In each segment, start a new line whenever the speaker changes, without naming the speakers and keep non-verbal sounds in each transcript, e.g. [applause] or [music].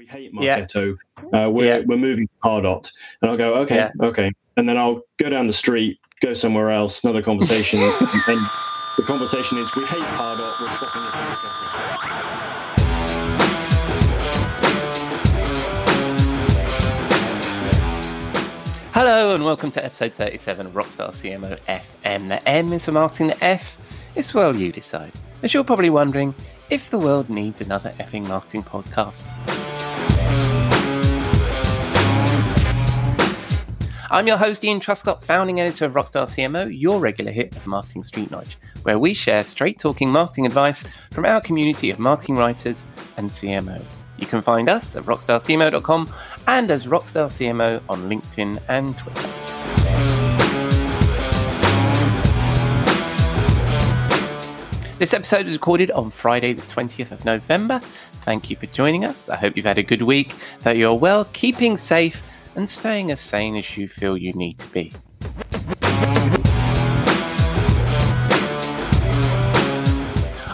we hate Marketo. Yeah. Uh, we're yeah. we're moving to Pardot, and I'll go, okay, yeah. okay, and then I'll go down the street, go somewhere else, another conversation, [laughs] and the conversation is, we hate Pardot, we're stopping it.
Hello and welcome to episode 37 of Rockstar CMO FM. The M is for marketing, the F is well you decide. As you're probably wondering, if the world needs another effing marketing podcast. I'm your host, Ian Truscott, founding editor of Rockstar CMO, your regular hit of Marketing Street Knowledge, where we share straight talking marketing advice from our community of marketing writers and CMOs. You can find us at rockstarcmo.com and as Rockstar CMO on LinkedIn and Twitter. This episode was recorded on Friday, the 20th of November. Thank you for joining us. I hope you've had a good week, that you're well, keeping safe, and staying as sane as you feel you need to be.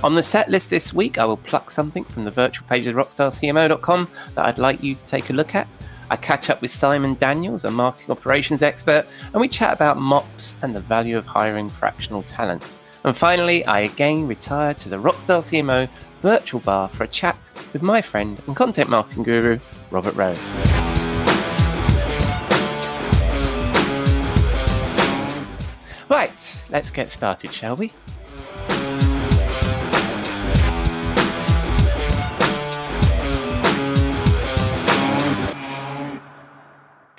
On the set list this week, I will pluck something from the virtual pages of rockstarcmo.com that I'd like you to take a look at. I catch up with Simon Daniels, a marketing operations expert, and we chat about MOPS and the value of hiring fractional talent. And finally, I again retire to the Rockstar CMO virtual bar for a chat with my friend and content marketing guru, Robert Rose. Right, let's get started, shall we?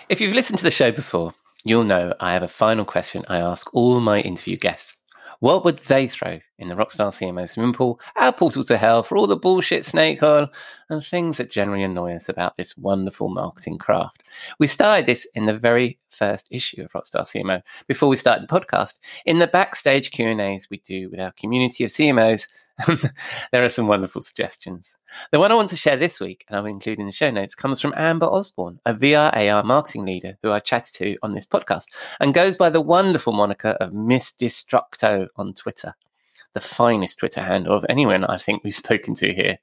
If you've listened to the show before, you'll know I have a final question I ask all my interview guests. What would they throw in the Rockstar CMO swimming pool, our portal to hell for all the bullshit snake oil and things that generally annoy us about this wonderful marketing craft? We started this in the very first issue of Rockstar CMO before we started the podcast. In the backstage Q&As we do with our community of CMOs [laughs] there are some wonderful suggestions. The one I want to share this week, and I'll include in the show notes, comes from Amber Osborne, a VR marketing leader who I chatted to on this podcast and goes by the wonderful moniker of Miss Destructo on Twitter, the finest Twitter handle of anyone I think we've [laughs] spoken to here.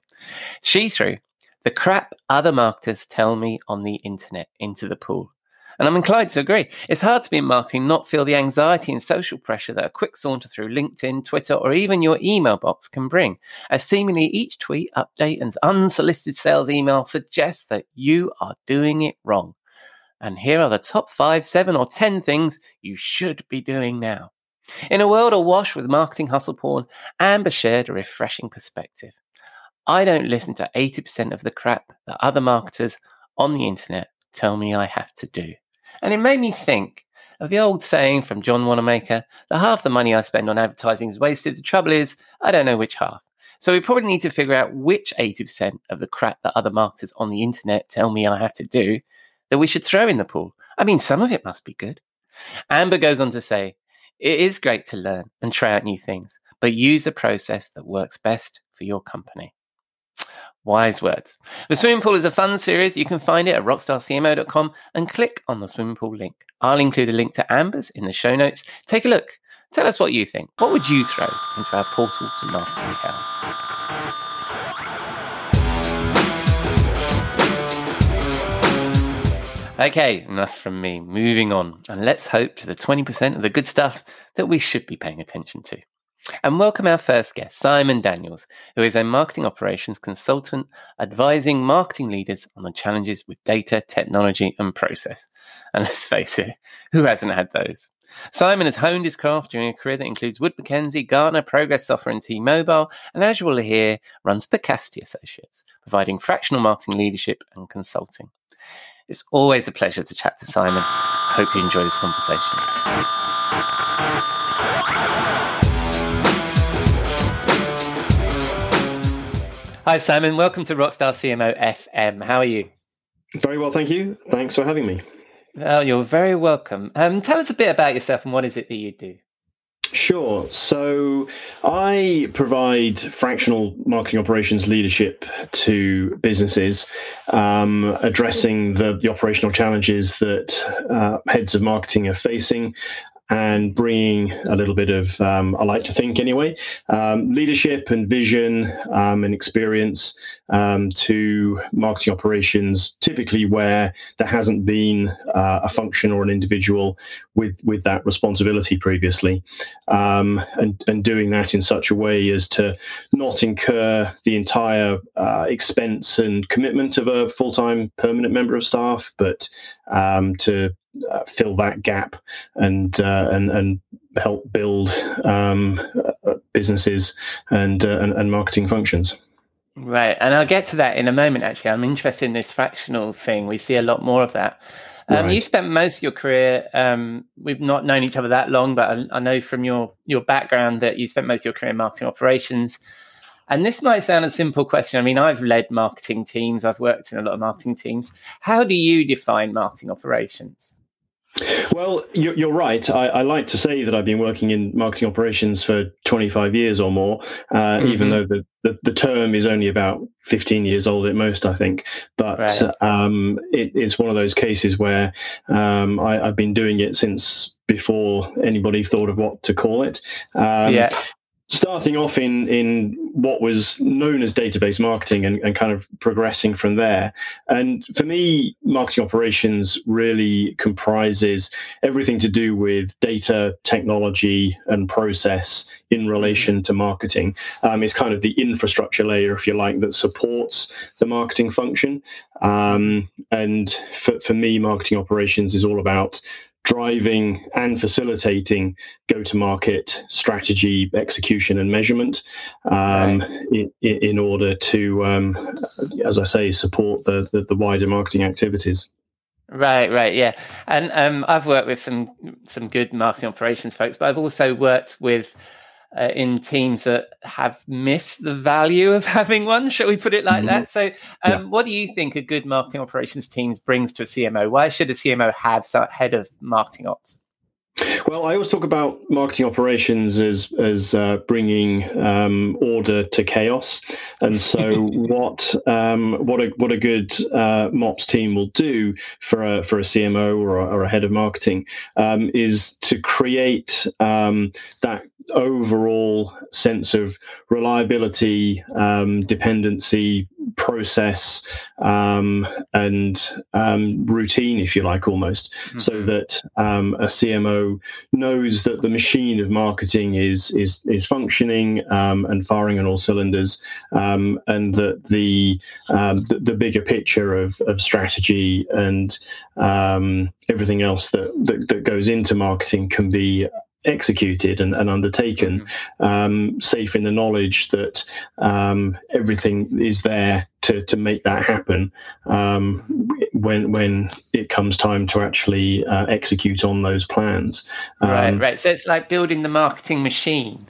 She threw the crap other marketers tell me on the internet into the pool. And I'm inclined to agree. It's hard to be in marketing, not feel the anxiety and social pressure that a quick saunter through LinkedIn, Twitter, or even your email box can bring, as seemingly each tweet, update, and unsolicited sales email suggests that you are doing it wrong. And here are the top five, seven, or 10 things you should be doing now. In a world awash with marketing hustle porn, Amber shared a refreshing perspective. I don't listen to 80% of the crap that other marketers on the internet tell me I have to do. And it made me think of the old saying from John Wanamaker that half the money I spend on advertising is wasted. The trouble is, I don't know which half. So we probably need to figure out which 80% of the crap that other marketers on the internet tell me I have to do that we should throw in the pool. I mean, some of it must be good. Amber goes on to say, it is great to learn and try out new things, but use the process that works best for your company. Wise words. The swimming pool is a fun series. You can find it at rockstarcmo.com and click on the swimming pool link. I'll include a link to Amber's in the show notes. Take a look. Tell us what you think. What would you throw into our portal to marketing hell? Okay, enough from me. Moving on. And let's hope to the 20% of the good stuff that we should be paying attention to. And welcome our first guest, Simon Daniels, who is a marketing operations consultant advising marketing leaders on the challenges with data, technology, and process. And [laughs] let's face it, who hasn't had those? Simon has honed his craft during a career that includes Wood Mackenzie, Gartner, Progress Software, and T-Mobile, and as you will hear, runs Percassity Associates, providing fractional marketing leadership and consulting. It's always a pleasure to chat to Simon. Hope you enjoy this conversation. Hi, Simon. Welcome to Rockstar CMO FM. How are you?
Very well, thank you. Thanks for having me.
Well, you're very welcome. Um, tell us a bit about yourself and what is it that you do?
Sure. So I provide fractional marketing operations leadership to businesses, um, addressing the, the operational challenges that uh, heads of marketing are facing and bringing a little bit of, um, I like to think anyway, um, leadership and vision um, and experience um, to marketing operations, typically where there hasn't been uh, a function or an individual with, with that responsibility previously, um, and, and doing that in such a way as to not incur the entire uh, expense and commitment of a full time permanent member of staff, but um, to uh, fill that gap and uh, and and help build um, uh, businesses and, uh, and, and marketing functions.
Right, and I'll get to that in a moment. Actually, I'm interested in this fractional thing. We see a lot more of that. Um, right. You spent most of your career. Um, we've not known each other that long, but I, I, know from your your background that you spent most of your career in marketing operations. And this might sound a simple question. I mean, I've led marketing teams. I've worked in a lot of marketing teams. How do you define marketing operations?
Well, you're, you're right. I, I, like to say that I've been working in marketing operations for 25 years or more, uh, mm-hmm. even though the, the, the, term is only about 15 years old at most, I think. But right. um, it, it's one of those cases where um, I, have been doing it since before anybody thought of what to call it. Um, yeah starting off in in what was known as database marketing and, and kind of progressing from there. And for me, marketing operations really comprises everything to do with data, technology, and process in relation to marketing. Um, it's kind of the infrastructure layer, if you like, that supports the marketing function. Um, and for, for me, marketing operations is all about driving and facilitating go to market strategy, execution, and measurement um, right. in, in, order to, um, as I say, support the, the, the, wider marketing activities.
Right, right, yeah, and um, I've worked with some some good marketing operations folks, but I've also worked with uh, in teams that have missed the value of [laughs] having one. Shall we put it like mm-hmm. that? So, um, yeah. what do you think a good marketing operations teams brings to a CMO? Why should a CMO have some head of marketing ops?
Well, I always talk about marketing operations as as uh, bringing um, order to chaos, and so [laughs] what um, what a what a good uh, MOPS team will do for a for a CMO or a, or a head of marketing um, is to create um, that overall sense of reliability, um, dependency, process, um, and um, routine, if you like, almost, mm-hmm. so that um, a CMO knows that the machine of marketing is is is functioning um, and firing on all cylinders, um, and that the, the, the bigger picture of of strategy and everything else that, that that goes into marketing can be executed and, and undertaken, mm-hmm. um, safe in the knowledge that um, everything is there to, to make that happen um, when when it comes time to actually uh, execute on those plans.
right, um, right. So it's like building the marketing machine.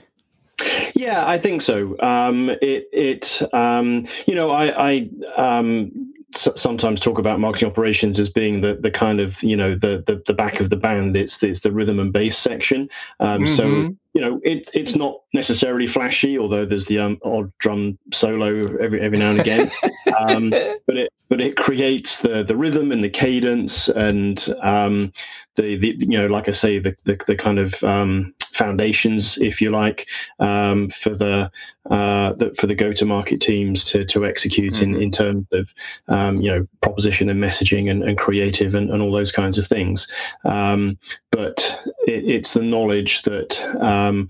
Yeah, I think so. Um, it it um, you know I, I um, sometimes talk about marketing operations as being the, the kind of you know the, the, the back of the band. It's it's the rhythm and bass section. Um, mm-hmm. so you know it, it's not necessarily flashy although there's the um, odd drum solo every every now and again. [laughs] Um, but it but it creates the the rhythm and the cadence and um, the, the you know like I say the the, the kind of um, foundations if you like um, for the, uh, the, for the go to market teams to to execute mm-hmm. in in terms of um, you know proposition and messaging and, and creative and, and all those kinds of things um, but it, it's the knowledge that um,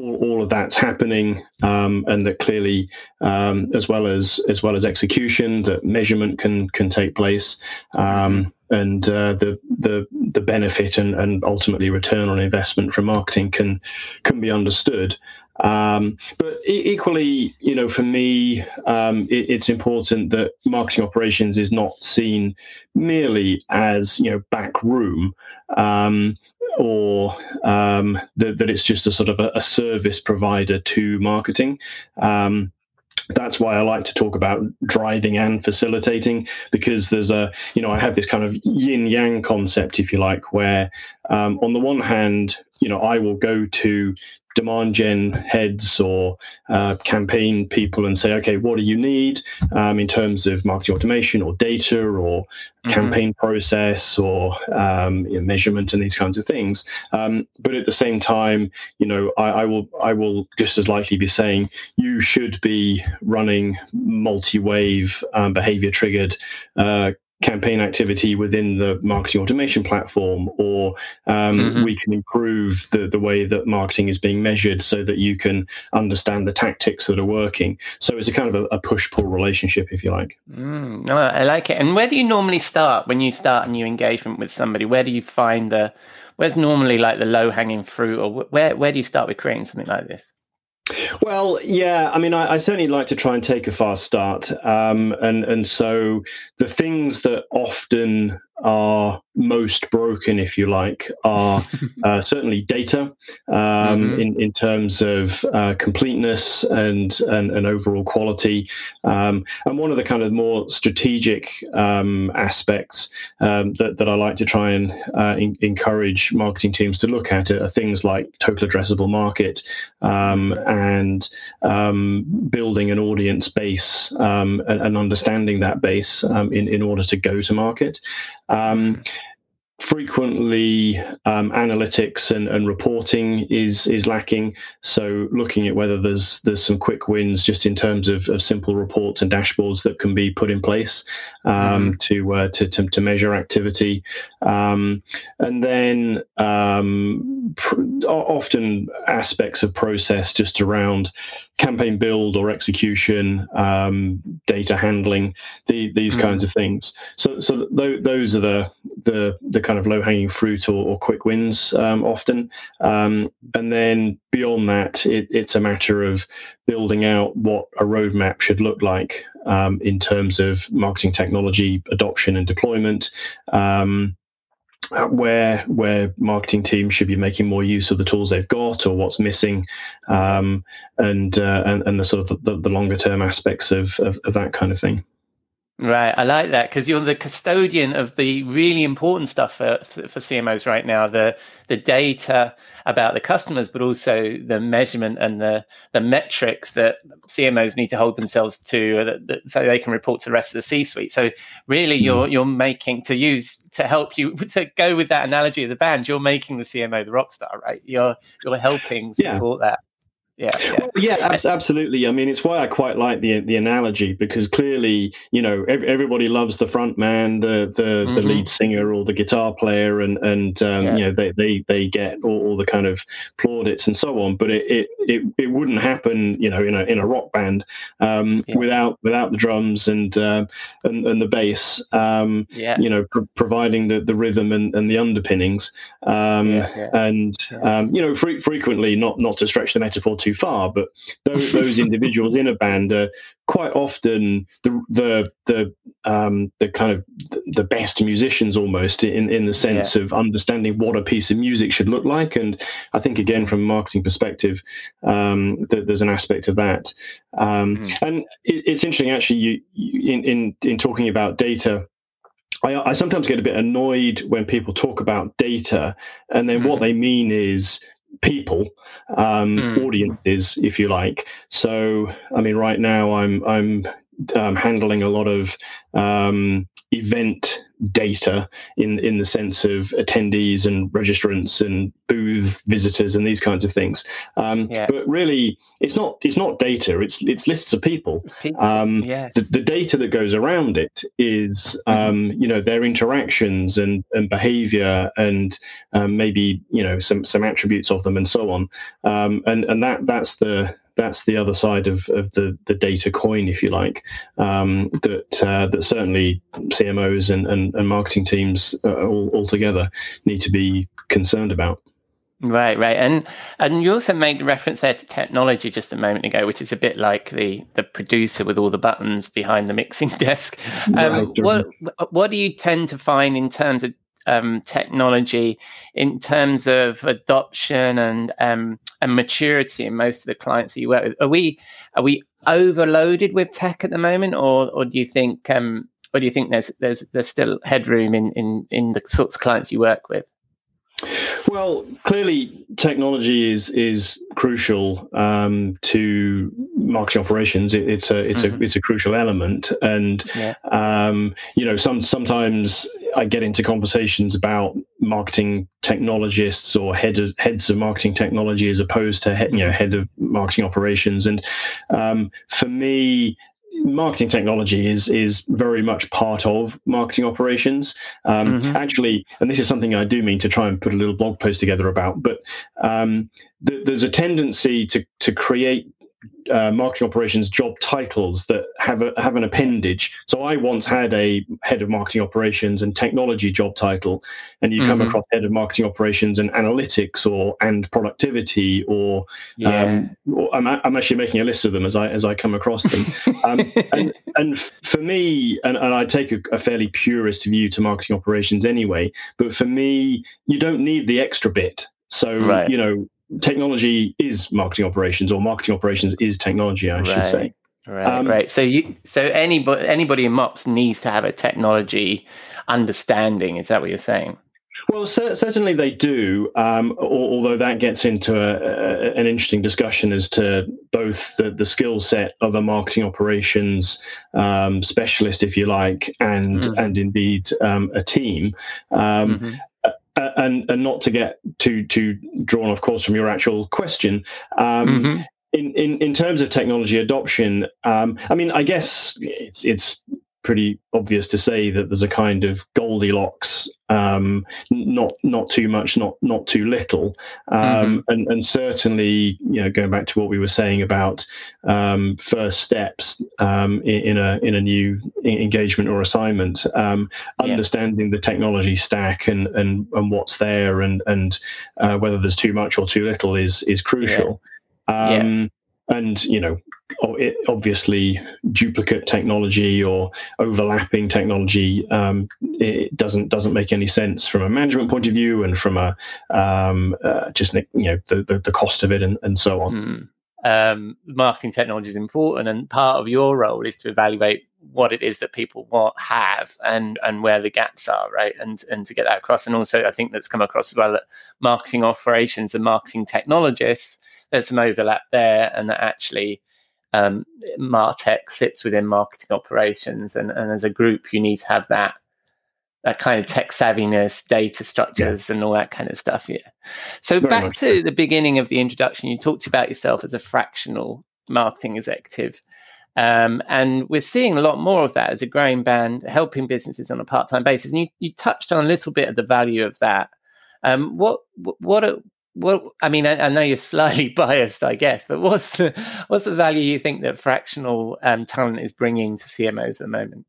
all, all of that's happening, um, and that clearly, um, as well as as well as execution, that measurement can can take place, um, and uh, the the the benefit and, and ultimately return on investment from marketing can can be understood. Um, but equally, you know, for me, um, it, it's important that marketing operations is not seen merely as you know back room, um, or um, that, that, it's just a sort of a, a service provider to marketing. Um, that's why I like to talk about driving and facilitating because there's a, you know, I have this kind of yin yang concept, if you like, where um, on the one hand, you know, I will go to demand gen heads or uh, campaign people and say, okay, what do you need um, in terms of marketing automation or data or mm-hmm. campaign process or um, you know, measurement and these kinds of things. Um, but at the same time, you know, I, I, will I will just as likely be saying you should be running multi-wave um, behavior triggered uh, campaign activity within the marketing automation platform, or um, mm-hmm. we can improve the, the way that marketing is being measured so that you can understand the tactics that are working. So it's a kind of a, a push pull relationship, if you like.
Mm, no, I like it. And where do you normally start when you start a new engagement with somebody? Where do you find the, where's normally like the low hanging fruit, or where, where do you start with creating something like this?
Well, yeah, I mean, I, I, certainly like to try and take a fast start, um, and and so the things that often are most broken, if you like, are [laughs] uh, certainly data um, mm-hmm. in, in terms of uh, completeness and, and, and, overall quality. Um, and one of the kind of more strategic um, aspects um, that, that I like to try and uh, in, encourage marketing teams to look at are things like total addressable market um, and um, building an audience base and, and, understanding that base in, in order to go to market. Um, frequently um, analytics and, and, reporting is is lacking. So looking at whether there's there's some quick wins just in terms of, of simple reports and dashboards that can be put in place um, mm-hmm. to, uh, to, to, to measure activity, um, and then um, pr- often aspects of process just around campaign build or execution, um, data handling, the, these mm-hmm. kinds of things. So so th- those are the the the kind of low hanging fruit or, or, quick wins um, often. Um, and then beyond that, it, it's a matter of building out what a roadmap should look like um, in terms of marketing technology adoption and deployment. Um, where where marketing teams should be making more use of the tools they've got or what's missing um, and, uh, and and the sort of the, the longer term aspects of, of, of that kind of thing
Right, I like that because you're the custodian of the really important stuff for, for CMOs right now the the data about the customers, but also the measurement and the the metrics that CMOs need to hold themselves to, uh, that, that, so they can report to the rest of the C-suite. So really, mm. you're you're making to use to help you [laughs] to go with that analogy of the band. You're making the CMO the rock star, right? You're you're helping support yeah. that yeah,
yeah, well, yeah, absolutely. I mean, it's why I quite like the the analogy because clearly, you know, everybody loves the front man, the the, mm-hmm. the lead singer or the guitar player, and and um, yeah. you know they they they get all, all, the kind of plaudits and so on. But it, it it, it wouldn't happen, you know, in a in a rock band um, yeah. without without the drums and uh, and, and the bass. Um, yeah. You know, providing the, the rhythm and, and the underpinnings. Um, and um, you know, fre- frequently, not not to stretch the metaphor too far, but those, those [laughs] individuals in a band are quite often the the the um, the kind of the best musicians almost in in the sense yeah. of understanding what a piece of music should look like. And I think again from a marketing perspective, um, th- there's an aspect of that. Um, mm. And it, it's interesting actually. You, you, in in in talking about data. I, I, sometimes get a bit annoyed when people talk about data and then mm. what they mean is people, um, mm. audiences, if you like. So, I mean, right now I'm I'm um, handling a lot of um, event data in in the sense of attendees and registrants and booth visitors and these kinds of things. Um, yeah. But really, it's not it's not data. It's it's lists of people. Um, yeah. the, the data that goes around it is mm-hmm. um, you know their interactions and and behavior and um, maybe you know some some attributes of them and so on. Um, and and that that's the that's the other side of, of the, the data coin, if you like, um, that uh, that certainly CMOs and, and, and marketing teams uh, all, all together need to be concerned about.
Right, right, and and you also made the reference there to technology just a moment ago, which is a bit like the the producer with all the buttons behind the mixing [laughs] desk. Um, what what do you tend to find in terms of um, technology in terms of adoption and um, and maturity in most of the clients that you work with. Are we are we overloaded with tech at the moment, or or do you think um, or do you think there's there's there's still headroom in in in the sorts of clients you work with?
Well, clearly, technology is is crucial um, to marketing operations. It, it's a it's mm-hmm. a it's a crucial element, and yeah. um, you know, some sometimes I get into conversations about marketing technologists or head of, heads of marketing technology as opposed to you know head of marketing operations, and um, for me, marketing technology is is very much part of marketing operations. Um, mm-hmm. Actually, and this is something I do mean to try and put a little blog post together about. But um, th- there's a tendency to to create uh, marketing operations job titles that have a, have an appendage. So I once had a head of marketing operations and technology job title, and you mm-hmm. come across head of marketing operations and analytics or and productivity or, yeah. um, or I'm, I'm, actually making a list of them as I as I come across them. um, [laughs] and, and for me, and, and I take a, a fairly purist view to marketing operations anyway, but for me, you don't need the extra bit. So right. you know, technology is marketing operations, or marketing operations is technology, I should say.
Right, um, right. So you, so anybody, anybody in MOPS needs to have a technology understanding. Is that what you're saying?
Well, cer- certainly they do. Um, although that gets into a, a, an interesting discussion as to both the, the skill set of a marketing operations um, specialist, if you like, and mm. and indeed um, a team. Um, mm-hmm. Uh, and and not to get too too drawn, of course, from your actual question. Um, mm-hmm. In, in in terms of technology adoption, um, I mean, I guess it's it's pretty obvious to say that there's a kind of Goldilocks, um, not not too much, not not too little, um, mm-hmm. and and certainly you know going back to what we were saying about um, first steps um, in, in, a in a new engagement or assignment, um, yeah. understanding the technology stack and and and what's there and and uh, whether there's too much or too little is is crucial. Yeah. yeah um, and you know obviously duplicate technology or overlapping technology um, it doesn't doesn't make any sense from a management point of view and from a um, uh, just you know the, the, the cost of it and, and so on. Mm.
Um, marketing technology is important, and part of your role is to evaluate what it is that people want have and and where the gaps are, right? And and to get that across. And also, I think that's come across as well that marketing operations and marketing technologists there's some overlap there, and that actually um, Martech sits within marketing operations, and, and as a group, you need to have that that kind of tech savviness, data structures, yeah. and all that kind of stuff. Yeah. So Very back to so. the beginning of the introduction, you talked about yourself as a fractional marketing executive. Um, and we're seeing a lot more of that as a growing band, helping businesses on a part-time basis. And you, you touched on a little bit of the value of that. Um, what what are, well, I mean, I, I, know you're slightly [laughs] biased, I guess, but what's the what's the value you think that fractional um, talent is bringing to CMOs at the moment?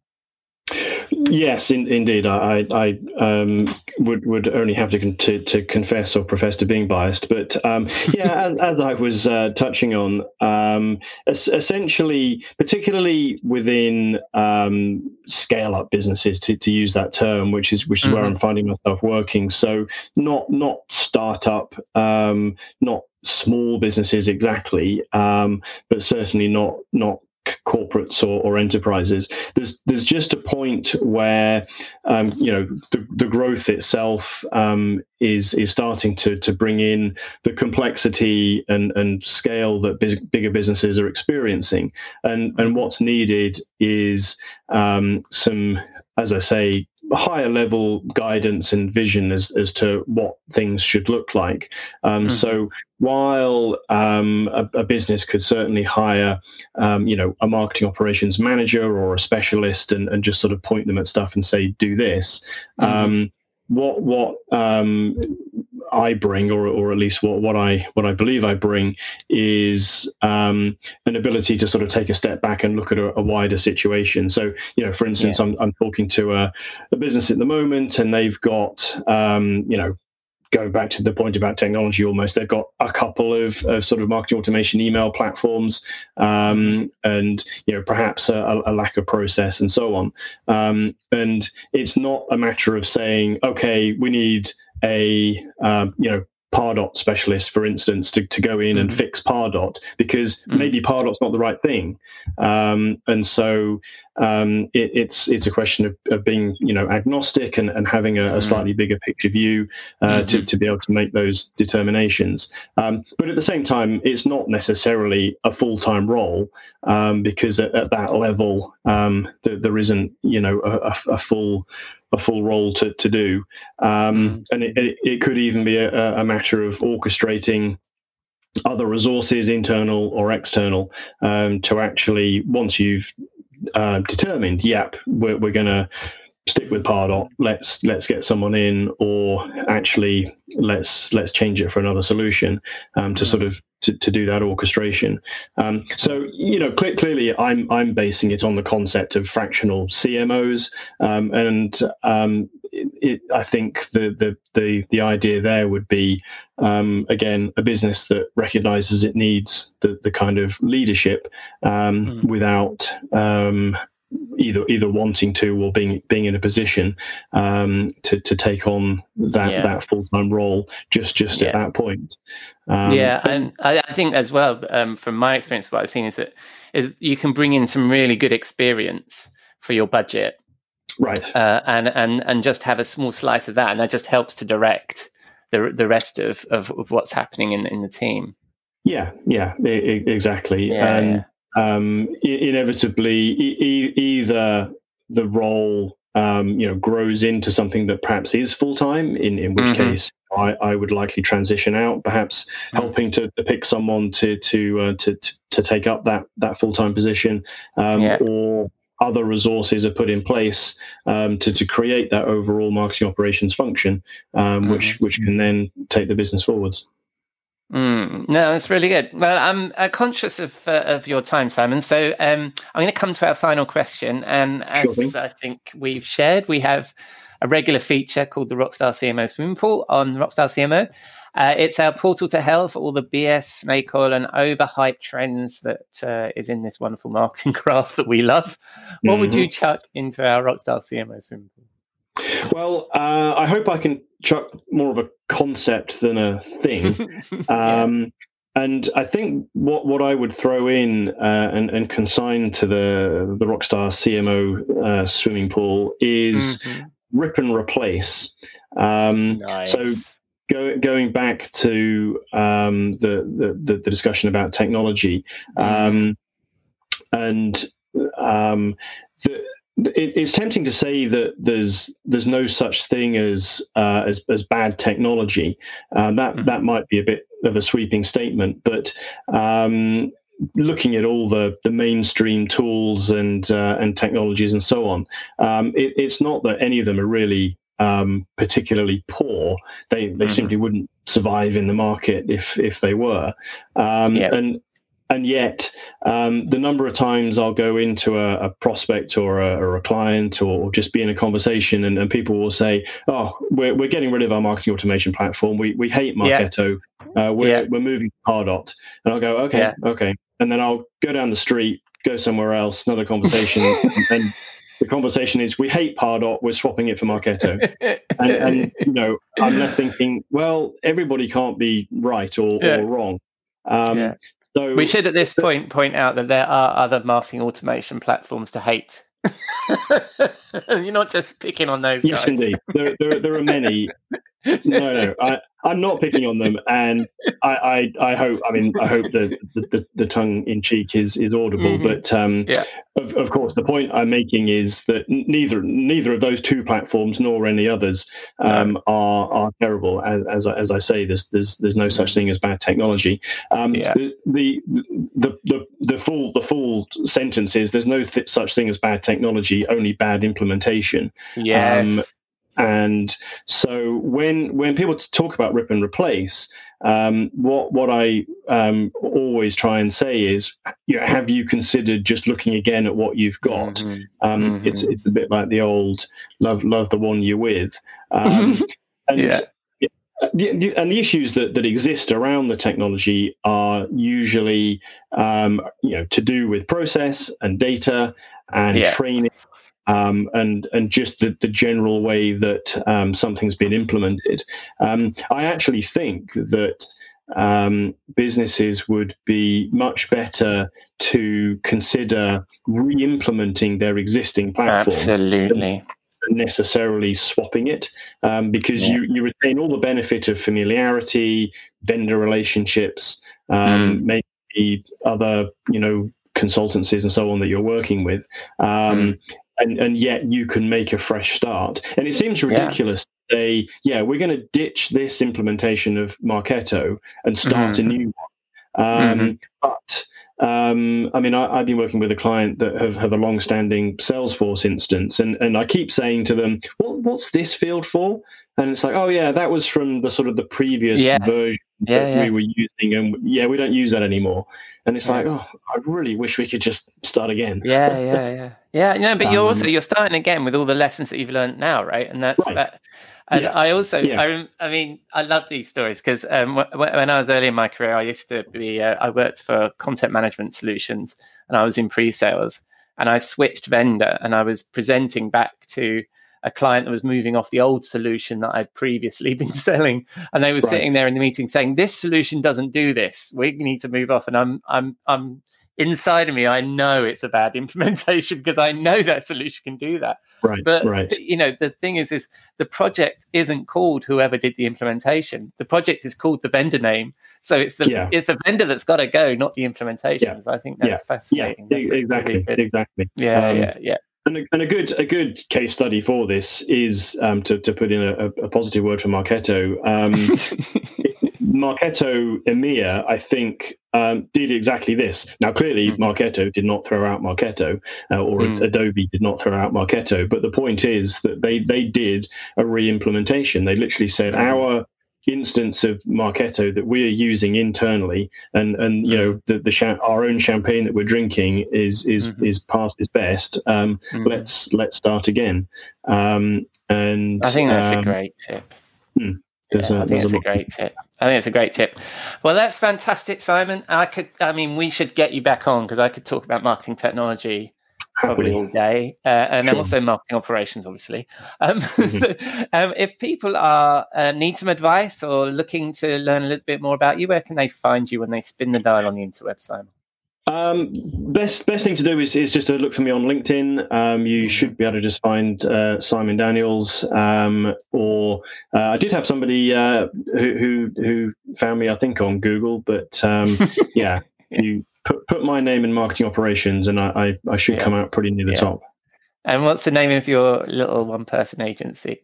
Yes, in, indeed. I, I um, would would only have to, to, to confess or profess to being biased, but um, [laughs] yeah, as, as, I was uh, touching on, um, essentially, particularly within um, scale up businesses, to, to use that term, which is which is mm-hmm. where I'm finding myself working. So not not startup, um, not small businesses exactly, um, but certainly not not corporates or, or, enterprises. There's there's just a point where um, you know the, the growth itself um, is is starting to to bring in the complexity and and scale that big, bigger businesses are experiencing, and and what's needed is um, some, as I say, higher level guidance and vision as, as to what things should look like. Um, mm-hmm. So while um, a, a, business could certainly hire, um, you know, a marketing operations manager or a specialist and, and just sort of point them at stuff and say, do this. Mm-hmm. What what um, I bring, or or at least what what I what I believe I bring, is um, an ability to sort of take a step back and look at a, a wider situation. So, you know, for instance, yeah. I'm I'm talking to a, a, business at the moment, and they've got um, you know going back to the point about technology almost they've got a couple of, of sort of marketing automation email platforms um, and you know perhaps a, a, lack of process and so on um, and it's not a matter of saying okay we need a um, you know Pardot specialist, for instance, to, to go in mm-hmm. and fix Pardot because mm-hmm. maybe Pardot's not the right thing. Um, and so um, it, it's it's a question of, of, being you know agnostic and, and having a, a mm-hmm. slightly bigger picture view uh, mm-hmm. to, to be able to make those determinations. Um, but at the same time, it's not necessarily a full time role um, because at, at, that level um, th- there isn't you know a, a full a full role to, to do. Um, mm. And it, it, it, could even be a, a, matter of orchestrating other resources, internal or external, um, to actually, once you've uh, determined, yep, we're, we're going to stick with Pardot. Let's let's get someone in, or actually let's let's change it for another solution um, to mm. sort of to, to do that orchestration. Um, so you know, cl- clearly, I'm I'm basing it on the concept of fractional CMOs, um, and um, it, it, I think the, the the the idea there would be um, again a business that recognizes it needs the the kind of leadership mm. without um, either either wanting to or being being in a position um, to to take on that yeah. that full time role just just yeah. at that point.
Um, yeah, and I, I, think as well um, from my experience, what I've seen is that is you can bring in some really good experience for your budget,
right?
Uh, and and and just have a small slice of that, and that just helps to direct the the rest of of, of what's happening in in the team.
Yeah, yeah, exactly. Yeah, and um, inevitably e- either the role um, you know grows into something that perhaps is full time, in in which mm-hmm. case I, I, would likely transition out, perhaps mm-hmm. helping to, to, pick someone to to, uh, to, to to take up that that full time position, um, yeah. or other resources are put in place um, to to create that overall marketing operations function, um, mm-hmm. which which can then take the business forwards.
Mm, no, that's really good. Well, I'm uh, conscious of uh, of your time, Simon. So um, I'm going to come to our final question. And as sure I think we've shared, we have a regular feature called the Rockstar CMO Swimming Pool on Rockstar CMO. Uh, it's our portal to hell for all the BS, snake oil, and overhyped trends that uh, is in this wonderful marketing [laughs] craft that we love. What mm-hmm. would you chuck into our Rockstar CMO Swimming Pool?
Well, uh, I hope I can chuck more of a concept than a thing. [laughs] um, And I think what, what I would throw in uh, and, and consign to the the Rockstar CMO uh, swimming pool is mm-hmm. rip and replace. Um, nice. So go, going back to um, the, the, the discussion about technology, mm. and um, the, it, it's tempting to say that there's there's no such thing as uh, as, as bad technology. Uh, that mm-hmm. that might be a bit of a sweeping statement, but um, looking at all the, the mainstream tools and uh, and technologies and so on, um, it, it's not that any of them are really um, particularly poor. They they mm-hmm. simply wouldn't survive in the market if if they were. Um, yep. And and yet um, the number of times I'll go into a, a prospect or a, or a, client or just be in a conversation and, and, people will say, "Oh, we're, we're getting rid of our marketing automation platform. We we hate Marketo. Yeah. Uh, we're yeah. we're moving to Pardot." And I'll go, "Okay, yeah. okay," and then I'll go down the street, go somewhere else, another conversation, [laughs] and the conversation is, "We hate Pardot. We're swapping it for Marketo." [laughs] and, and, you know, I'm left thinking, well, everybody can't be right or, or wrong. Um,
so we should at this point point out that there are other marketing automation platforms to hate. [laughs] You're not just picking on those
yes,
guys.
indeed. There, there, there are many. [laughs] No, no. I, I'm not picking on them, and I, I, I hope. I mean, I hope the, the, the, tongue in cheek is is audible. Mm-hmm. But um, yeah. of, of course, the point I'm making is that neither neither of those two platforms nor any others um, no. are are terrible. As as I, as I say, there's there's there's no such thing as bad technology. Um, yeah. the, the, the the the full the full sentence is there's no th- such thing as bad technology, only bad implementation.
Yes.
And so when when people talk about rip and replace, um, what what I um, always try and say is, you know, have you considered just looking again at what you've got? Mm-hmm. Um, mm-hmm. It's it's a bit like the old love love the one you're with, [laughs] um, and. Yeah. The, the, and the issues that, that exist around the technology are usually, um, you know, to do with process and data and yeah. training um, and and just the, the general way that um, something's been implemented. Um, I actually think that um, businesses would be much better to consider re-implementing their existing platform.
Absolutely.
Necessarily swapping it um, because yeah. you, you retain all the benefit of familiarity, vendor relationships, um, mm. maybe other you know consultancies and so on that you're working with, um, mm. And and yet you can make a fresh start. And it seems ridiculous say, yeah, we're going to ditch this implementation of Marketo and start mm-hmm. a new one. Um, mm-hmm. But um, I mean, I, have been working with a client that have, have a long-standing Salesforce instance, and, and I keep saying to them, what, "What's this field for?" And it's like, "Oh yeah, that was from the sort of the previous yeah. version yeah, that yeah. we were using, and yeah, we don't use that anymore." And it's like, "Oh, I really wish we could just start again."
Yeah, yeah, yeah, yeah. No, but you're also um, you're starting again with all the lessons that you've learned now, right? And that's right. that and. I also. I, I mean, I love these stories because um, when I was early in my career, I used to be, uh, I worked for content management solutions and I was in pre sales and I switched vendor and I was presenting back to a client that was moving off the old solution that I'd previously [laughs] been selling. And they were right. sitting there in the meeting saying, this solution doesn't do this. We need to move off. And I'm, I'm, I'm, inside of me, I know it's a bad [laughs] implementation because I know that solution can do that.
Right.
But
right.
you know, the thing is, is the project isn't called whoever did the implementation. The project is called the vendor name. So it's the yeah. it's the vendor that's got to go, not the implementations. Yeah. I think that's yeah. fascinating.
Yeah, that's exactly, really exactly.
Yeah, um, yeah, yeah.
And a, and a, good a good case study for this is um, to to put in a, a positive word for Marketo. Um, [laughs] Marketo EMEA, I think, um, did exactly this. Now, clearly, mm. Marketo did not throw out Marketo, uh, or mm. Adobe did not throw out Marketo. But the point is that they they did a re-implementation. They literally said mm. our instance of Marketo that we are using internally, and and you know the, the cha- our own champagne that we're drinking is is mm-hmm. is past its best. Um, mm-hmm. Let's let's start again. Um, and
I think that's um, a great tip. Hmm. There's yeah, a, I think it's a, a great tip. I think it's a great tip. Well, that's fantastic, Simon. I could, I mean, we should get you back on because I could talk about marketing technology probably all day, uh, and sure. also marketing operations, obviously. Um, [laughs] mm-hmm. so, um, if people are uh, need some advice or looking to learn a little bit more about you, where can they find you when they spin the dial on the interweb, Simon?
Um, best best thing to do is, is just to look for me on LinkedIn. Um, you should be able to just find uh, Simon Daniels, um, or uh, I did have somebody uh, who, who, who found me, I think, on Google. But um, [laughs] yeah, you put put my name in marketing operations, and I I, I should yeah. come out pretty near the yeah. top.
And what's the name of your little one person agency?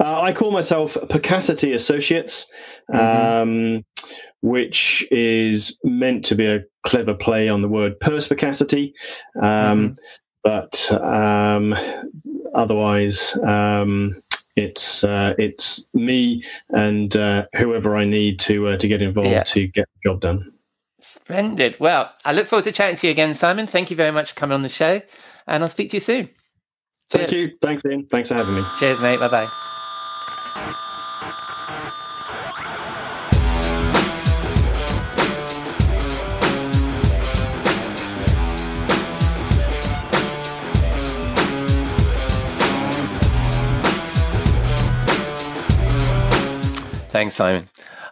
Uh, I call myself Percassity Associates, mm-hmm. um, which is meant to be a clever play on the word perspicacity. Um, mm-hmm. But um, otherwise, um, it's uh, it's me and uh, whoever I need to uh, to get involved yeah. to get the job done.
Splendid. Well, I look forward to chatting to you again, Simon. Thank you very much for coming on the show, and I'll speak to you soon.
Cheers. Thank you. Thanks, Ian. Thanks for having me.
Cheers, mate. Bye bye. Thanks, Simon.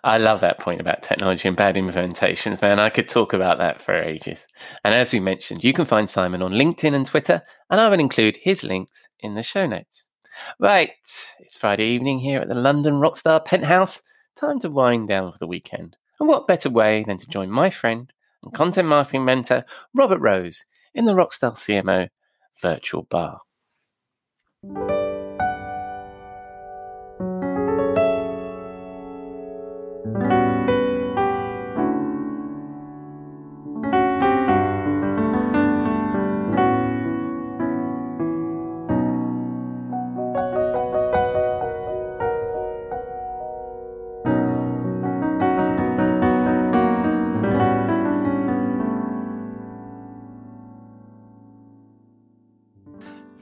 I love that point about technology and bad implementations, man. I could talk about that for ages. And as we mentioned, you can find Simon on LinkedIn and Twitter, and I will include his links in the show notes. Right, it's Friday evening here at the London Rockstar Penthouse. Time to wind down for the weekend. And what better way than to join my friend and content marketing mentor, Robert Rose, in the Rockstar CMO virtual bar.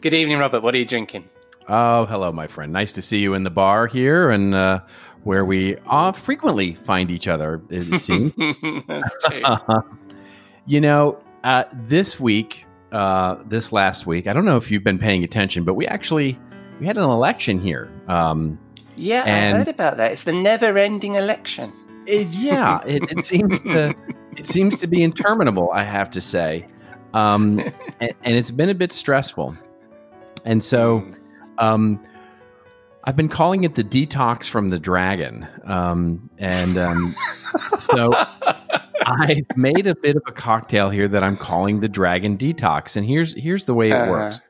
Good evening, Robert. What are you drinking?
Oh, hello, my friend. Nice to see you in the bar here, and uh, where we uh, frequently find each other. It [laughs] seems. That's true. [laughs] you know, uh, this week, uh, this last week, I don't know if you've been paying attention, but we actually we had an election here. Um,
yeah, I heard about that. It's the never-ending election.
It, yeah, it, it seems to [laughs] it seems to be interminable. I have to say, um, and, and, it's been a bit stressful. And so, hmm. um, I've been calling it the detox from the dragon. Um, and um, so [laughs] I've made a bit of a cocktail here that I'm calling the dragon detox. And here's here's the way it uh-huh. works.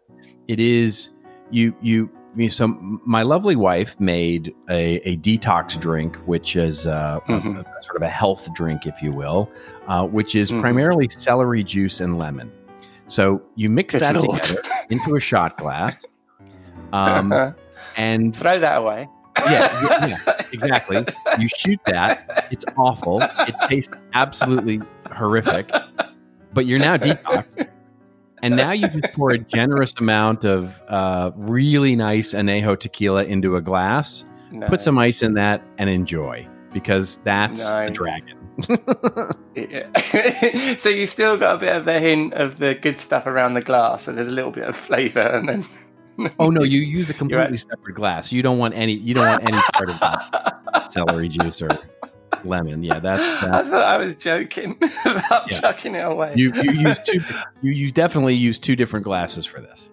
It is you you so my lovely wife made a, a detox drink, which is uh, mm-hmm. a, a, sort of a health drink, if you will, uh, which is mm-hmm. primarily celery juice and lemon. So you mix Good that Lord. together into a shot glass, [laughs] um, and
throw that away.
Yeah, [laughs] yeah, exactly. You shoot that; it's awful. It tastes absolutely horrific. But you're now detoxed and now you just pour a generous amount of uh, really nice anejo tequila into a glass, nice. put some ice in that, and enjoy because that's nice. the dragon. [laughs] [laughs] [laughs]
so you still got a bit of the hint of the good stuff around the glass, and there's a little bit of flavour, and then.
oh no! You use a completely separate glass. You don't want any. You don't want any part of that celery juice or lemon. Yeah, that's. That.
I thought I was joking about yeah. chucking it away.
You you use two. You you definitely use two different glasses for this.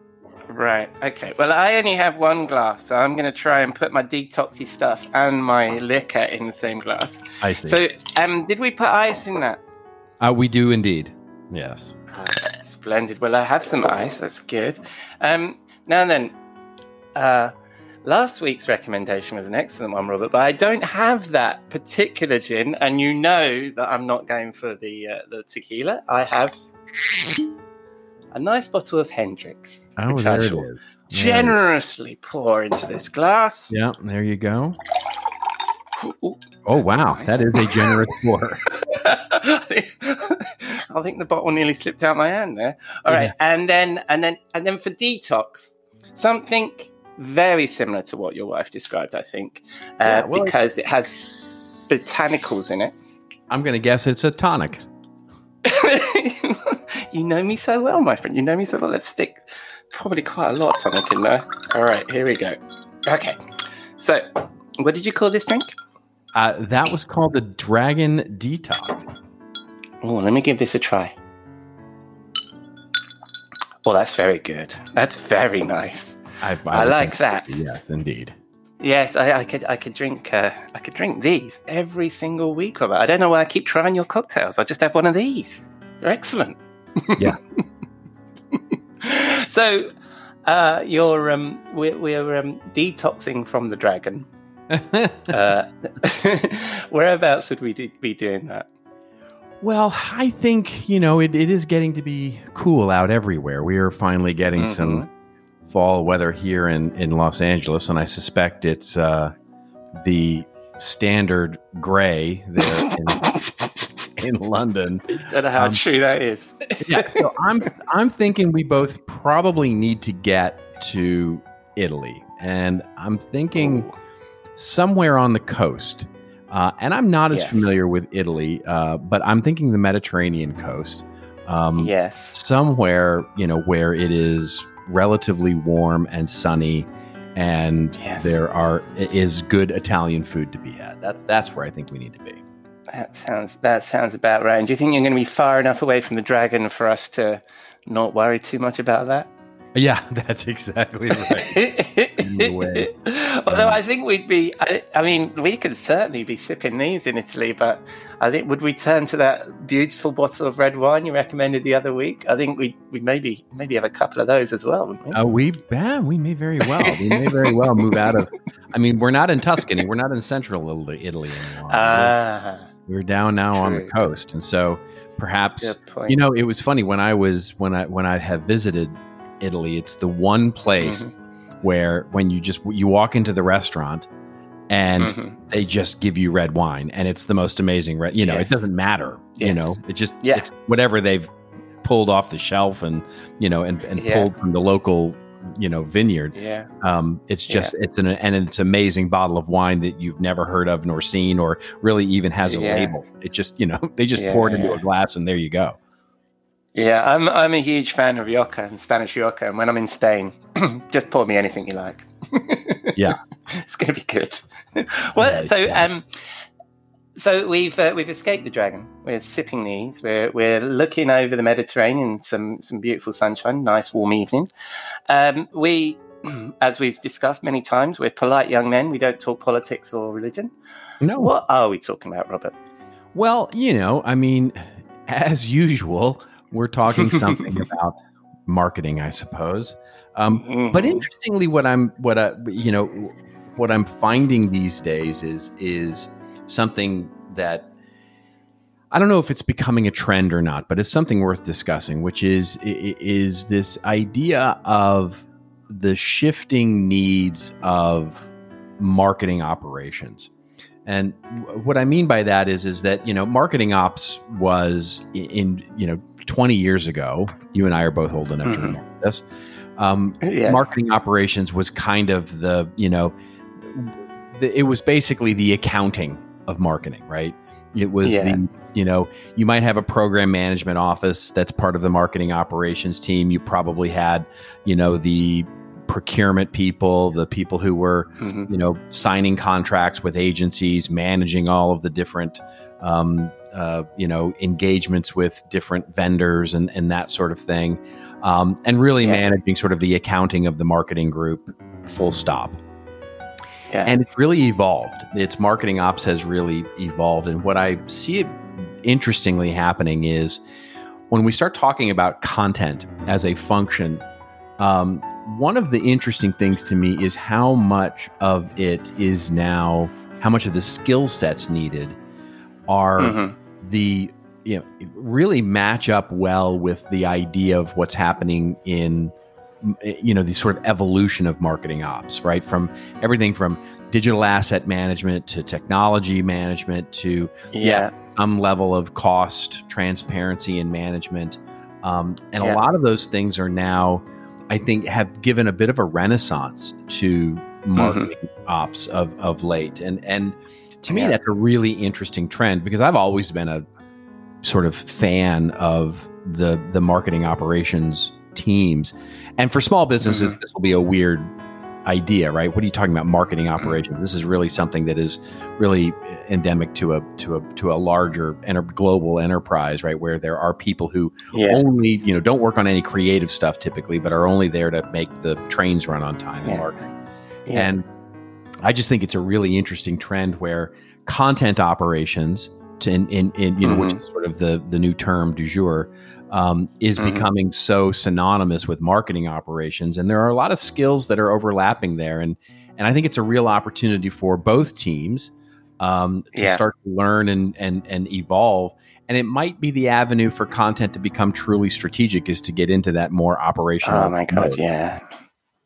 Right. Okay. Well, I only have one glass, so I'm going to try and put my detoxy stuff and my liquor in the same glass.
I see.
So, um, did we put ice in that?
Uh, we do indeed. Yes.
Oh, splendid. Well, I have some ice. That's good. Um, now then, uh, Last week's recommendation was an excellent one, Robert, but I don't have that particular gin, and you know that I'm not going for the uh, the tequila. I have a nice bottle of Hendrick's,
oh, which I shall
generously pour into this glass.
Yeah, there you go. Ooh, oh wow, nice. that is a generous [laughs] pour.
I think the bottle nearly slipped out my hand there. All yeah. right, and then and then and then for detox, something very similar to what your wife described, I think, uh, yeah, well, because it has botanicals in it.
I'm going to guess it's a tonic. [laughs]
you know me so well, my friend. You know me so well. Let's stick probably quite a lot of tonic in there. All right, here we go. Okay, so what did you call this drink?
Uh, that was called the Dragon Detox.
Oh, let me give this a try. Oh, that's very good. That's very nice. I, I, I like that.
Yes, indeed.
Yes, I, I, could. I could drink. Uh, I could drink these every single week. Robert. I don't know why I keep trying your cocktails. I just have one of these. They're excellent.
Yeah. [laughs]
so, uh, you're um, we're, we're um, detoxing from the dragon. [laughs] uh, [laughs] whereabouts would we do, be doing that?
Well, I think you know it, it is getting to be cool out everywhere. We are finally getting mm-hmm. some fall weather here in, in Los Angeles, and I suspect it's uh, the standard gray there in, in London. [laughs]
I don't know how um, true that is.
yeah, so [laughs] I'm I'm thinking we both probably need to get to Italy, and I'm thinking somewhere on the coast. Uh, and I'm not as yes. familiar with Italy, uh, but I'm thinking the Mediterranean coast.
Um, yes,
somewhere you know where it is relatively warm and sunny, and yes. there are is good Italian food to be had. That's that's where I think we need to be.
That sounds that sounds about right. And do you think you're going to be far enough away from the dragon for us to not worry too much about that?
Yeah, [laughs] that's exactly right. [laughs]
Although um, I think we'd be, I, I, mean, we could certainly be sipping these in Italy, but I think would we turn to that beautiful bottle of red wine you recommended the other week? I think we we maybe maybe have a couple of those as well.
We? Uh, we yeah, we may very well. We may very well move out of. I mean, we're not in Tuscany. We're not in central Italy anymore. [laughs] Ah, we're, we're down now true. on the coast, and so perhaps you know it was funny when I was when I when I have visited Italy. It's the one place mm-hmm. where when you just you walk into the restaurant and mm-hmm. they just give you red wine and it's the most amazing red you know yes. it doesn't matter yes. you know it just yeah. it's whatever they've pulled off the shelf and you know and, and yeah. pulled from the local you know vineyard
yeah
um it's just yeah. it's an and it's amazing bottle of wine that you've never heard of nor seen or really even has a yeah. label it just you know [laughs] they just pour it into a glass and there you go
yeah, I'm I'm a huge fan of Rioja and Spanish Rioja, and when I'm in Spain, [clears throat] just pour me anything you like. [laughs]
yeah,
it's going to be good. [laughs] well, so um, so we've uh, we've escaped the dragon. We're sipping these. We're we're looking over the Mediterranean, some some beautiful sunshine, nice warm evening. Um, we, [clears throat] as we've discussed many times, we're polite young men. We don't talk politics or religion.
No.
What are we talking about, Robert?
Well, you know, I mean, as usual, we're talking [laughs] something about marketing, I suppose. Um, mm-hmm. But interestingly, what I'm what I you know what I'm finding these days is is something that I don't know if it's becoming a trend or not, but it's something worth discussing, which is is this idea of the shifting needs of marketing operations. And what I mean by that is is that you know marketing ops was in you know 20 years ago. You and I are both old enough mm-hmm. to remember this. Um, yes. Marketing operations was kind of the you know the, it was basically the accounting of marketing, right? It was yeah. the, you know, you might have a program management office that's part of the marketing operations team. You probably had, you know, the procurement people, the people who were, mm-hmm. you know, signing contracts with agencies, managing all of the different, um, uh, you know, engagements with different vendors and, and that sort of thing. Um, and really yeah. managing sort of the accounting of the marketing group, full stop. Yeah. And it's really evolved. Its marketing ops has really evolved. And what I see it interestingly happening is when we start talking about content as a function, um, one of the interesting things to me is how much of it is now, how much of the skill sets needed are mm-hmm. the, you know, really match up well with the idea of what's happening in you know the sort of evolution of marketing ops right from everything from digital asset management to technology management to
yeah, yeah
some level of cost transparency and management um, and yeah. a lot of those things are now i think have given a bit of a renaissance to mm-hmm. marketing mm-hmm. ops of, of late and and to me that's a really interesting trend because i've always been a sort of fan of the the marketing operations teams. And for small businesses, mm-hmm. this will be a weird idea, right? What are you talking about marketing mm-hmm. operations? This is really something that is really endemic to a to a to a larger enter, global enterprise, right? Where there are people who yeah. only you know don't work on any creative stuff typically, but are only there to make the trains run on time yeah. in marketing. Yeah. And I just think it's a really interesting trend where content operations, to, in, in, in you know, mm-hmm. which is sort of the the new term du jour, um, is mm-hmm. becoming so synonymous with marketing operations, and there are a lot of skills that are overlapping there, and and I think it's a real opportunity for both teams um, to yeah. start to learn and and and evolve. And it might be the avenue for content to become truly strategic is to get into that more operational.
Oh my god, mode. yeah.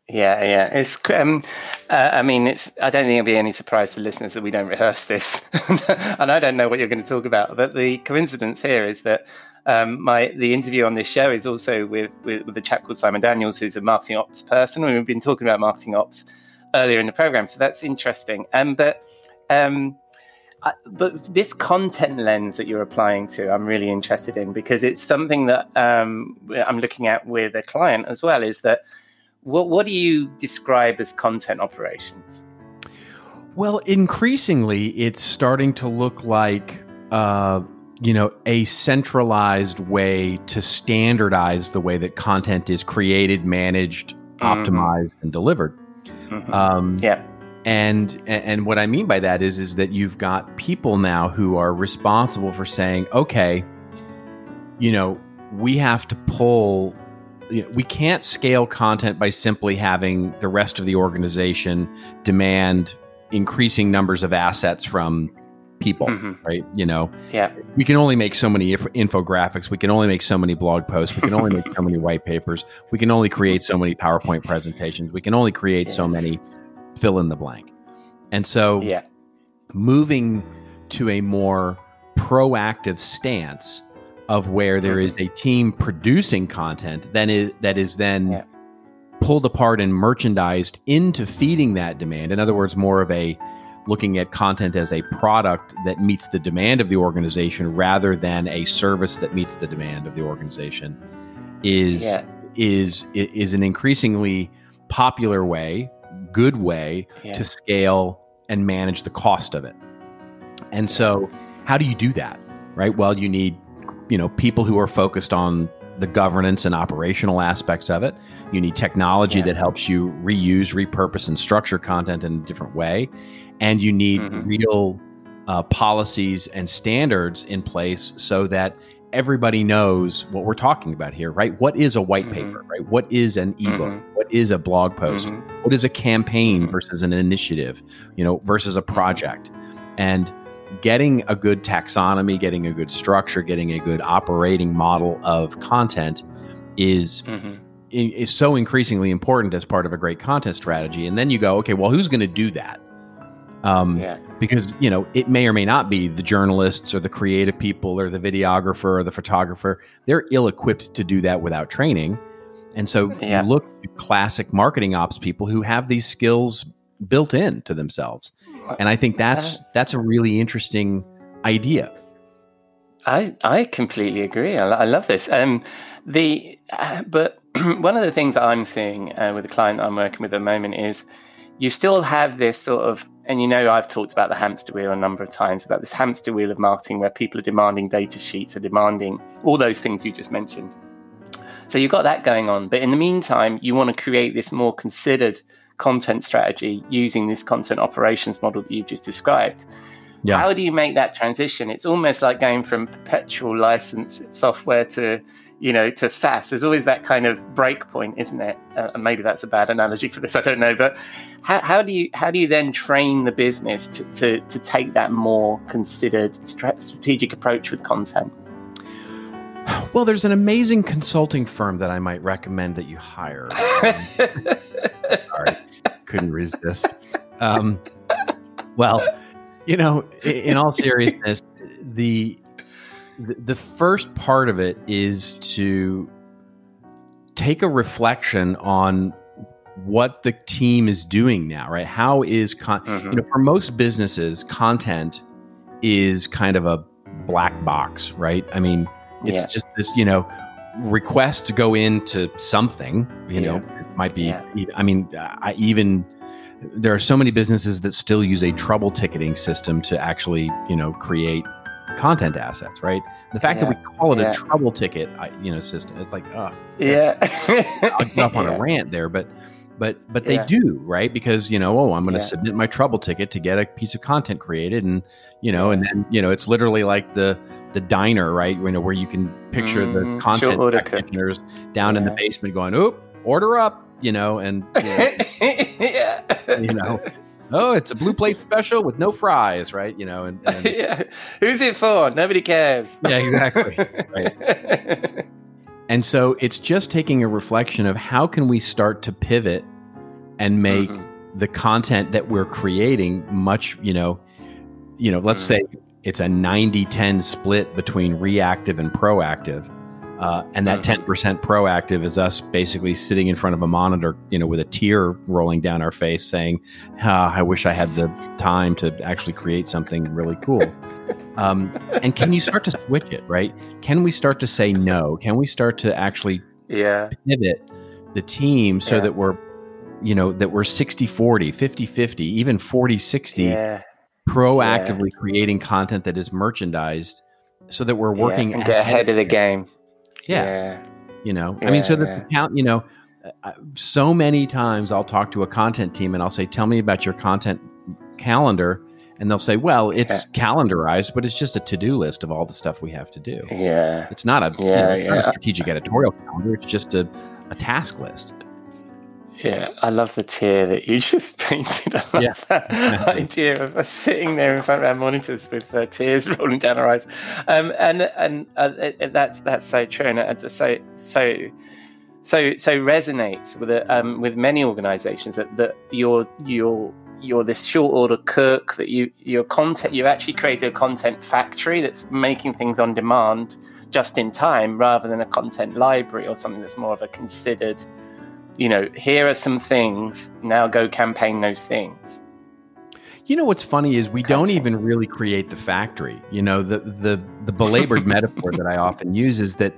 Yeah, yeah. It's. Um, uh, I mean, it's. I don't think it'll be any surprise to listeners that we don't rehearse this, [laughs] and I don't know what you're going to talk about. But the coincidence here is that um, my the interview on this show is also with, with, with a chap called Simon Daniels, who's a marketing ops person, and we've been talking about marketing ops earlier in the program, so that's interesting. Um, but um, I, but this content lens that you're applying to, I'm really interested in because it's something that um, I'm looking at with a client as well. Is that what what do you describe as content operations?
Well, increasingly, it's starting to look like uh, you know a centralized way to standardize the way that content is created managed mm-hmm. optimized and delivered
mm-hmm. um, yeah
and and what i mean by that is is that you've got people now who are responsible for saying okay you know we have to pull you know, we can't scale content by simply having the rest of the organization demand increasing numbers of assets from people, mm-hmm. right? You know,
yeah,
we can only make so many inf- infographics. We can only make so many blog posts. We can only make so [laughs] many white papers. We can only create so many PowerPoint presentations. We can only create yes. so many fill in the blank. And so,
yeah,
moving to a more proactive stance of where there mm-hmm. is a team producing content then is that is then yeah. pulled apart and merchandised into feeding that demand. In other words, more of a looking at content as a product that meets the demand of the organization rather than a service that meets the demand of the organization is yeah. is is an increasingly popular way, good way yeah. to scale and manage the cost of it. And so how do you do that? Right? Well, you need you know people who are focused on the governance and operational aspects of it. You need technology yeah. that helps you reuse, repurpose, and structure content in a different way. And you need mm-hmm. real uh, policies and standards in place so that everybody knows what we're talking about here, right? What is a white mm-hmm. paper, right? What is an ebook? Mm-hmm. What is a blog post? Mm-hmm. What is a campaign mm-hmm. versus an initiative, you know, versus a mm-hmm. project? And getting a good taxonomy, getting a good structure, getting a good operating model of content is mm-hmm. is so increasingly important as part of a great content strategy. And then you go, okay, well, who's going to do that? Um, yeah. Because you know it may or may not be the journalists or the creative people or the videographer or the photographer. They're ill-equipped to do that without training, and so yeah. you look at classic marketing ops people who have these skills built in to themselves, and I think that's uh, that's a really interesting idea.
I I completely agree. I, I love this. Um, the uh, but [clears throat] one of the things that I'm seeing uh, with the client I'm working with at the moment is you still have this sort of and you know I've talked about the hamster wheel a number of times about this hamster wheel of marketing where people are demanding data sheets, are demanding all those things you just mentioned. So you've got that going on, but in the meantime, you want to create this more considered content strategy using this content operations model that you've just described. Yeah. How do you make that transition? It's almost like going from perpetual license software to you know, to SaaS, there's always that kind of break point, isn't it? Uh, and maybe that's a bad analogy for this. I don't know, but how, how do you how do you then train the business to to, to take that more considered strategic approach with content?
Well, there's an amazing consulting firm that I might recommend that you hire. Um, [laughs] sorry, couldn't resist. Um, well, you know, in, in all seriousness, the the first part of it is to take a reflection on what the team is doing now, right? How is con- mm-hmm. you know for most businesses, content is kind of a black box, right? I mean, it's yeah. just this, you know, request to go into something, you yeah. know, it might be yeah. I mean, I even there are so many businesses that still use a trouble ticketing system to actually, you know, create content assets, right? The fact yeah, that we call it yeah. a trouble ticket, you know, system, it's like, oh,
yeah, [laughs]
I'll get up on a rant there, but, but, but they do, right? Because you know, oh, I'm going to submit my trouble ticket to get a piece of content created, and you know, and then you know, it's literally like the the diner, right? You know, where you can picture mm-hmm. the content practitioners down in the basement going, "Oop, order up," you know, and you know, [laughs] yeah. you know oh, it's a blue plate special with no fries, right? You know, and, [laughs] and
yeah. who's it for? Nobody cares.
Yeah, exactly. [laughs] right. And so it's just taking a reflection of how can we start to pivot and make mm-hmm. the content that we're creating much, you know, you know, let's mm-hmm. say it's a 90-10 split between reactive and proactive uh, and that ten percent proactive is us basically sitting in front of a monitor, you know, with a tear rolling down our face, saying, ah, "I wish I had the time to actually create something really cool." [laughs] Um, and can you start to switch it, right? Can we start to say no? Can we start to actually
yeah.
pivot the team so yeah. that we're, you know, that we're 60 40, 50 50, even 40 60, yeah. Proactively yeah. creating content that is merchandised so that we're working
and get ahead of the game.
Yeah. yeah. You know, yeah, I mean, so the yeah. count, you know, uh, so many times I'll talk to a content team and I'll say, tell me about your content calendar. And they'll say, well, it's calendarized, but it's just a to do list of all the stuff we have to do.
Yeah.
It's not a, yeah, you know, not a strategic editorial calendar, it's just a, a task list.
Yeah, I love the tear that you [laughs] just painted. I love yeah. that [laughs] idea of us sitting there in front of our monitors with uh, tears [laughs] rolling down our eyes, um, and and uh, it, that's that's so true, and uh, so so so so resonates with it, um, with many organisations that that you're you're you're this short order cook that you your content you actually created a content factory that's making things on demand just in time rather than a content library or something that's more of a considered you know, here are some things. Now go campaign those things.
You know what's funny is we don't even really create the factory. You know, the the the belabored [laughs] metaphor that I often use is that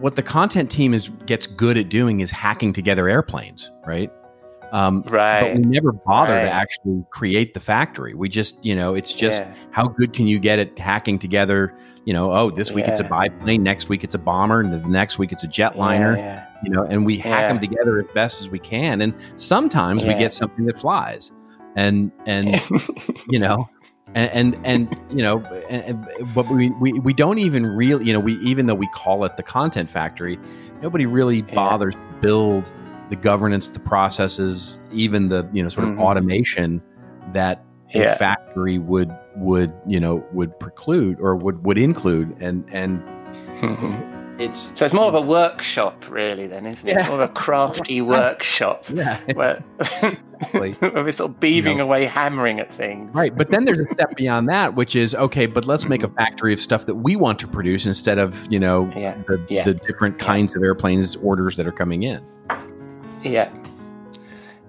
what the content team is gets good at doing is hacking together airplanes, right? Um,
right.
But we never bother right. to actually create the factory. We just, you know, it's just yeah. how good can you get at hacking together? You know, oh, this week yeah. it's a biplane, next week it's a bomber, and the next week it's a jetliner. Yeah, you know, and we hack them together as best as we can. And sometimes we get something that flies, and and [laughs] you know, and and, and you know, and, but we, we we don't even really, you know, we even though we call it the content factory, nobody really bothers to build the governance, the processes, even the you know sort of mm-hmm. automation that yeah. a factory would would you know would preclude or would would include, and and mm-hmm. It's
so it's more of a workshop, really. Then isn't it? Yeah. more of a crafty [laughs] workshop. Yeah, where, [laughs] where we're sort of beaving you know, away, hammering at things.
Right, but then there's a step beyond that, which is okay. But let's make a factory of stuff that we want to produce instead of you know yeah. the, yeah. the different kinds of airplanes orders that are coming in.
Yeah.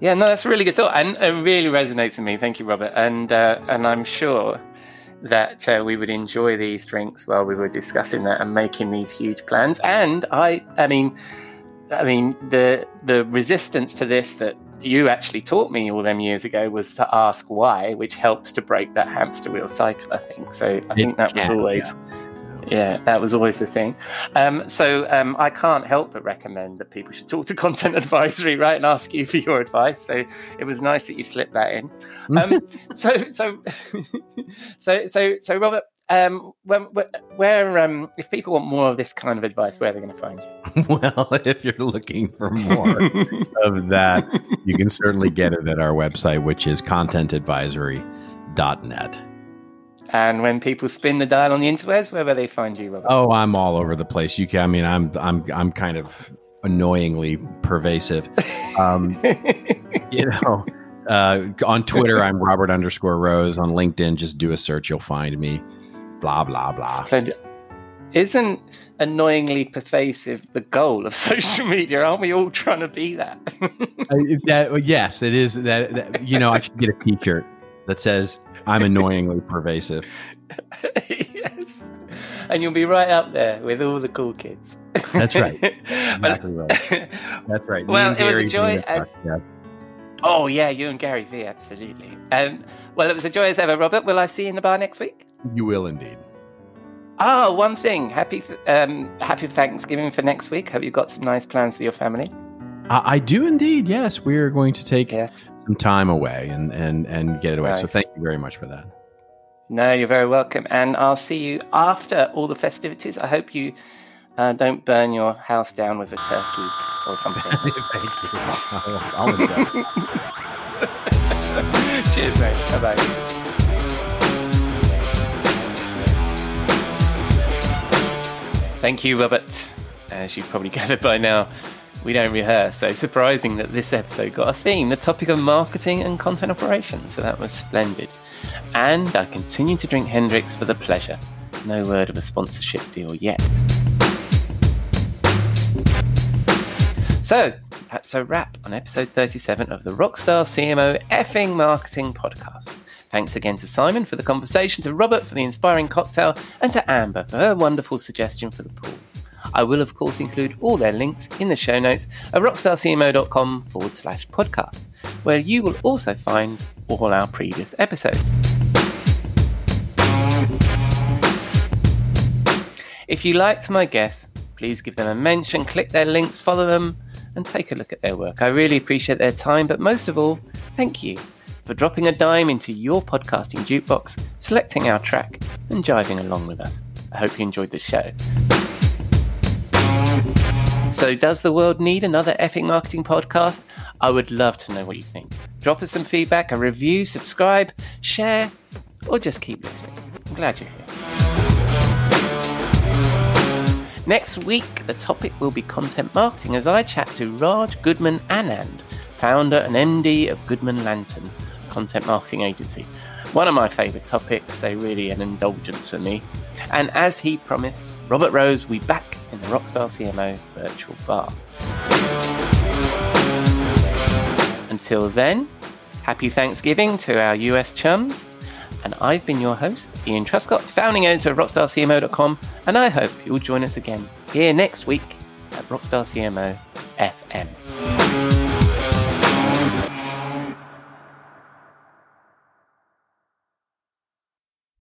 Yeah, no, that's a really good thought, and it really resonates with me. Thank you, Robert. And uh, and I'm sure that uh, we would enjoy these drinks while we were discussing that and making these huge plans. And I, I mean, I mean, the the resistance to this that you actually taught me all them years ago was to ask why, which helps to break that hamster wheel cycle. I think so. I think that was always. Yeah yeah, that was always the thing. Um, so um, I can't help but recommend that people should talk to Content [laughs] Advisory, right, and ask you for your advice. So it was nice that you slipped that in. Um, [laughs] so, so, so, so, so, Robert, um, when, where, um, if people want more of this kind of advice, where are they going to find you? [laughs]
Well, if you're looking for more of that, you can certainly get it at our website, which is contentadvisory.net.
And when people spin the dial on the interwebs, where will they find you, Robert?
Oh, I'm all over the place. You can. I mean, I'm I'm I'm kind of annoyingly pervasive. Um, [laughs] you know, uh, on Twitter, I'm Robert underscore Rose. On LinkedIn, just do a search, you'll find me. Blah blah blah. Splendid.
Isn't annoyingly pervasive the goal of [laughs] social media? Aren't we all trying to be that? [laughs]
uh, that yes, it is. That, that you know, I should get a T-shirt that says I'm annoyingly pervasive. [laughs]
yes. And you'll be right up there with all the cool kids.
That's right. [laughs] Exactly right. That's right.
Well, it was a joy as. Yeah. Oh yeah, you and Gary V, absolutely. Um, well, it was a joy as ever, Robert. Will I see you in the bar next week?
You will indeed.
Oh, one thing. Happy um, Happy Thanksgiving for next week. Hope you've got some nice plans for your family.
I, I do indeed. Yes, we are going to take yes some time away and and and get it away. Nice. So thank you very much for that.
No, you're very welcome, and I'll see you after all the festivities. I hope you uh, don't burn your house down with a turkey or something. [laughs] thank you. [laughs] I'll, I'll [laughs] Cheers, mate. Bye bye. Thank you, Robert. As you've probably gathered by now, we don't rehearse. So surprising that this episode got a theme, the topic of marketing and content operations. So that was splendid. And I continue to drink Hendrick's for the pleasure. No word of a sponsorship deal yet. So that's a wrap on episode 37 of the Rockstar CMO effing marketing podcast. Thanks again to Simon for the conversation, to Robert for the inspiring cocktail, and to Amber for her wonderful suggestion for the pool. I will, of course, include all their links in the show notes at rockstarcmo.com forward slash podcast, where you will also find all our previous episodes. If you liked my guests, please give them a mention, click their links, follow them, and take a look at their work. I really appreciate their time, but most of all, thank you for dropping a dime into your podcasting jukebox, selecting our track, and jiving along with us. I hope you enjoyed the show. So, does the world need another effing marketing podcast? I would love to know what you think. Drop us some feedback, a review, subscribe, share, or just keep listening. I'm glad you're here. Next week, the topic will be content marketing as I chat to Raj Goodman Anand, founder and MD of Goodman Lantern, content marketing agency. One of my favourite topics, so really an indulgence for me. And as he promised, Robert Rose will be back in the Rockstar CMO virtual bar. Until then, happy Thanksgiving to our US chums. And I've been your host, Ian Truscott, founding editor of RockstarCMO.com, and I hope you'll join us again here next week at Rockstar CMO FM.